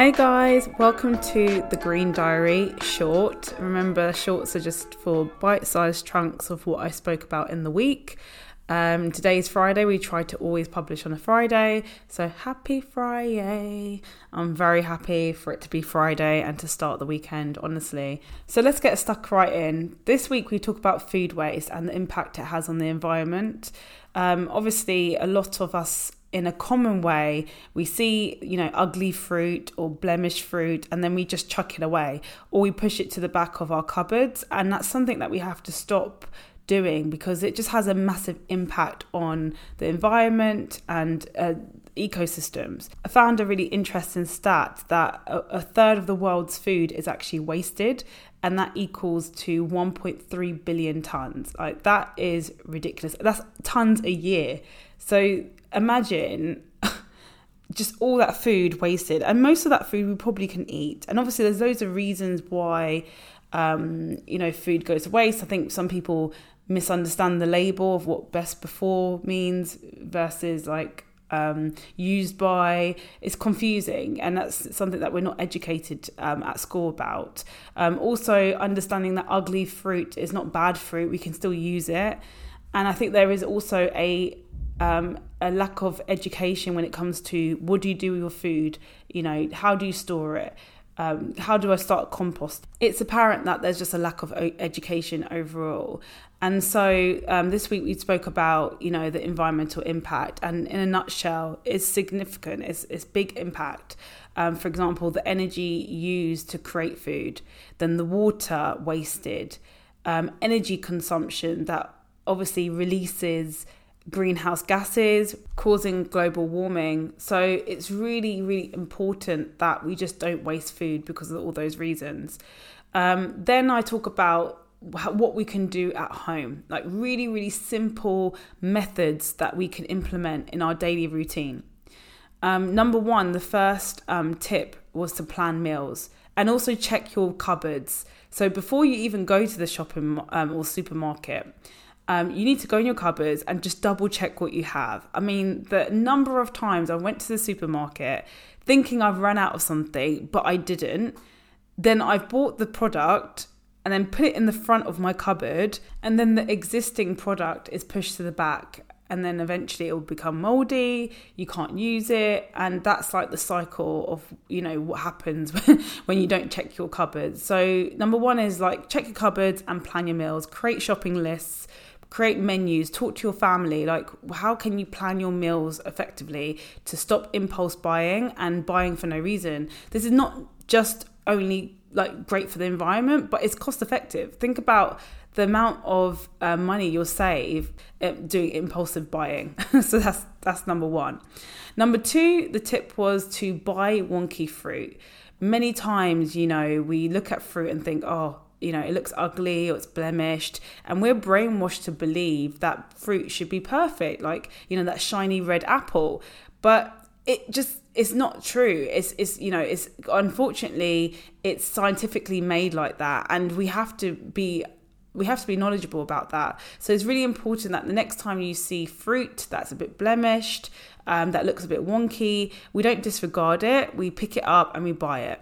Hey guys, welcome to the Green Diary short. Remember, shorts are just for bite sized chunks of what I spoke about in the week. Um, today's Friday. We try to always publish on a Friday. So happy Friday. I'm very happy for it to be Friday and to start the weekend, honestly. So let's get stuck right in. This week we talk about food waste and the impact it has on the environment. Um, obviously, a lot of us in a common way we see you know ugly fruit or blemished fruit and then we just chuck it away or we push it to the back of our cupboards and that's something that we have to stop doing because it just has a massive impact on the environment and uh, ecosystems. I found a really interesting stat that a, a third of the world's food is actually wasted and that equals to 1.3 billion tons. Like that is ridiculous. That's tons a year. So imagine just all that food wasted, and most of that food we probably can eat. And obviously, there's loads of reasons why um, you know food goes to waste. I think some people misunderstand the label of what best before means versus like um, used by. It's confusing and that's something that we're not educated um, at school about. Um, also understanding that ugly fruit is not bad fruit. We can still use it. And i think there is also a um, a lack of education when it comes to what do you do with your food you know how do you store it um, how do I start compost? It's apparent that there's just a lack of education overall. And so um, this week we spoke about, you know, the environmental impact, and in a nutshell, it's significant. It's, it's big impact. Um, for example, the energy used to create food, then the water wasted, um, energy consumption that obviously releases greenhouse gases causing global warming. So it's really, really important that we just don't waste food because of all those reasons. Um, then I talk about what we can do at home, like really, really simple methods that we can implement in our daily routine. Um, number one, the first um, tip was to plan meals and also check your cupboards. So before you even go to the shopping um, or supermarket, um, you need to go in your cupboards and just double check what you have. I mean, the number of times I went to the supermarket thinking I've run out of something, but I didn't. Then I've bought the product and then put it in the front of my cupboard, and then the existing product is pushed to the back. And then eventually it will become moldy, you can't use it. And that's like the cycle of, you know, what happens when, when you don't check your cupboards. So, number one is like check your cupboards and plan your meals, create shopping lists create menus, talk to your family. Like, how can you plan your meals effectively to stop impulse buying and buying for no reason? This is not just only like great for the environment, but it's cost effective. Think about the amount of uh, money you'll save uh, doing impulsive buying. so that's that's number one. Number two, the tip was to buy wonky fruit. Many times, you know, we look at fruit and think, oh, you know, it looks ugly or it's blemished. And we're brainwashed to believe that fruit should be perfect, like, you know, that shiny red apple. But it just it's not true. It's it's you know, it's unfortunately it's scientifically made like that. And we have to be we have to be knowledgeable about that. So it's really important that the next time you see fruit that's a bit blemished, um, that looks a bit wonky, we don't disregard it. We pick it up and we buy it.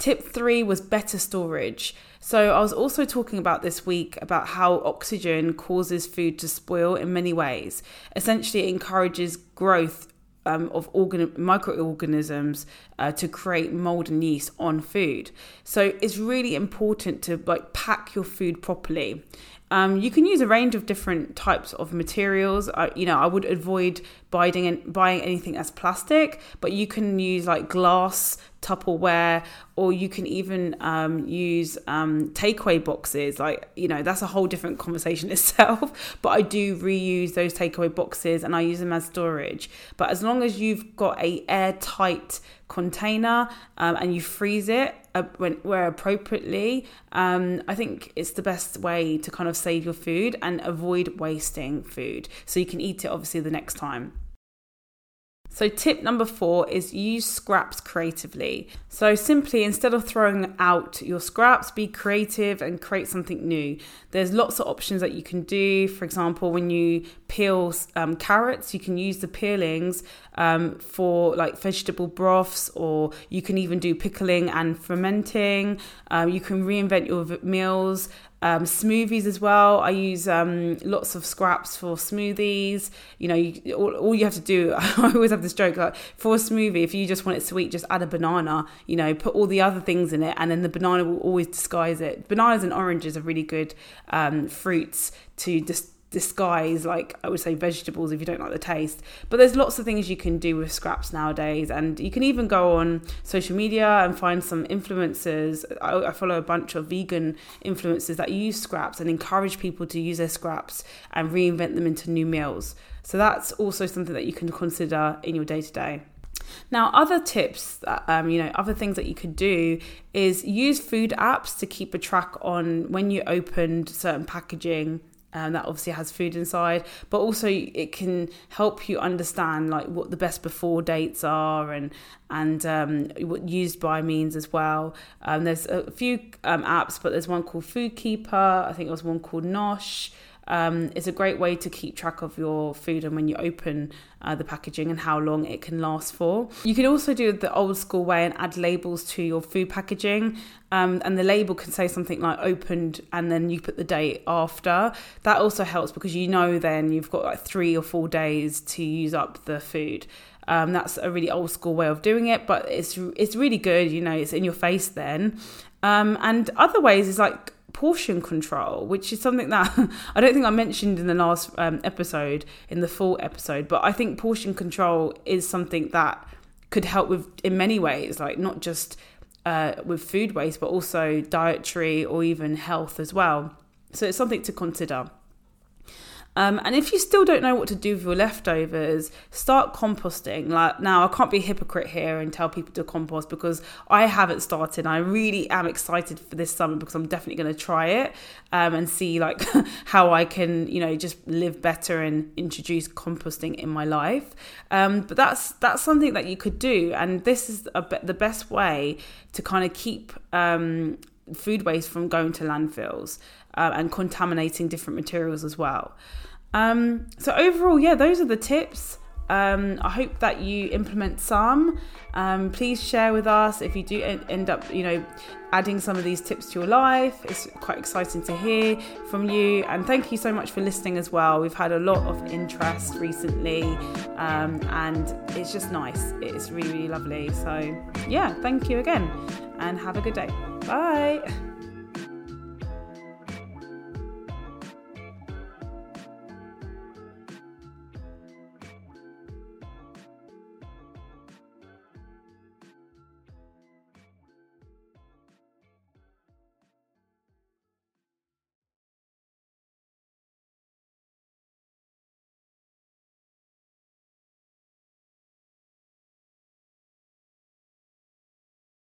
Tip three was better storage. So, I was also talking about this week about how oxygen causes food to spoil in many ways. Essentially, it encourages growth um, of organ- microorganisms uh, to create mold and yeast on food. So, it's really important to like pack your food properly. Um, you can use a range of different types of materials. Uh, you know, I would avoid buying buying anything as plastic, but you can use like glass, Tupperware, or you can even um, use um, takeaway boxes. Like, you know, that's a whole different conversation itself. But I do reuse those takeaway boxes and I use them as storage. But as long as you've got a airtight container um, and you freeze it uh, when, where appropriately, um, I think it's the best way to kind of save your food and avoid wasting food. So you can eat it obviously the next time. So, tip number four is use scraps creatively. So, simply instead of throwing out your scraps, be creative and create something new. There's lots of options that you can do. For example, when you peel um, carrots. You can use the peelings um, for like vegetable broths, or you can even do pickling and fermenting. Um, you can reinvent your meals. Um, smoothies as well. I use um, lots of scraps for smoothies. You know, you, all, all, you have to do, I always have this joke like for a smoothie, if you just want it sweet, just add a banana, you know, put all the other things in it, and then the banana will always disguise it. Bananas and oranges are really good um, fruits to just disguise like I would say vegetables if you don't like the taste. But there's lots of things you can do with scraps nowadays, and you can even go on social media and find some influencers. I, I follow a bunch of vegan influencers that use scraps and encourage people to use their scraps and reinvent them into new meals. So that's also something that you can consider in your day to day. Now, other tips, um, you know, other things that you could do is use food apps to keep a track on when you opened certain packaging um, that obviously has food inside but also it can help you understand like what the best before dates are and and um, used by means as well. Um, there's a few um, apps but there's one called food keeper i think it was one called nosh um, it's a great way to keep track of your food and when you open uh, the packaging and how long it can last for. You can also do the old school way and add labels to your food packaging. Um, and the label can say something like opened and then you put the date after. That also helps because you know then you've got like three or four days to use up the food. Um, that's a really old school way of doing it, but it's it's really good. You know, it's in your face then. Um, and other ways is like portion control, which is something that I don't think I mentioned in the last um, episode, in the full episode, but I think portion control is something that could help with in many ways, like not just uh, with food waste, but also dietary or even health as well. So it's something to consider. Um, and if you still don't know what to do with your leftovers, start composting. Like now, I can't be a hypocrite here and tell people to compost because I haven't started. I really am excited for this summer because I'm definitely going to try it um, and see like how I can, you know, just live better and introduce composting in my life. Um, but that's that's something that you could do, and this is a, the best way to kind of keep um, food waste from going to landfills uh, and contaminating different materials as well. Um, so overall, yeah, those are the tips. Um, I hope that you implement some. Um, please share with us if you do end up, you know, adding some of these tips to your life. It's quite exciting to hear from you. And thank you so much for listening as well. We've had a lot of interest recently, um, and it's just nice. It's really, really lovely. So, yeah, thank you again, and have a good day. Bye.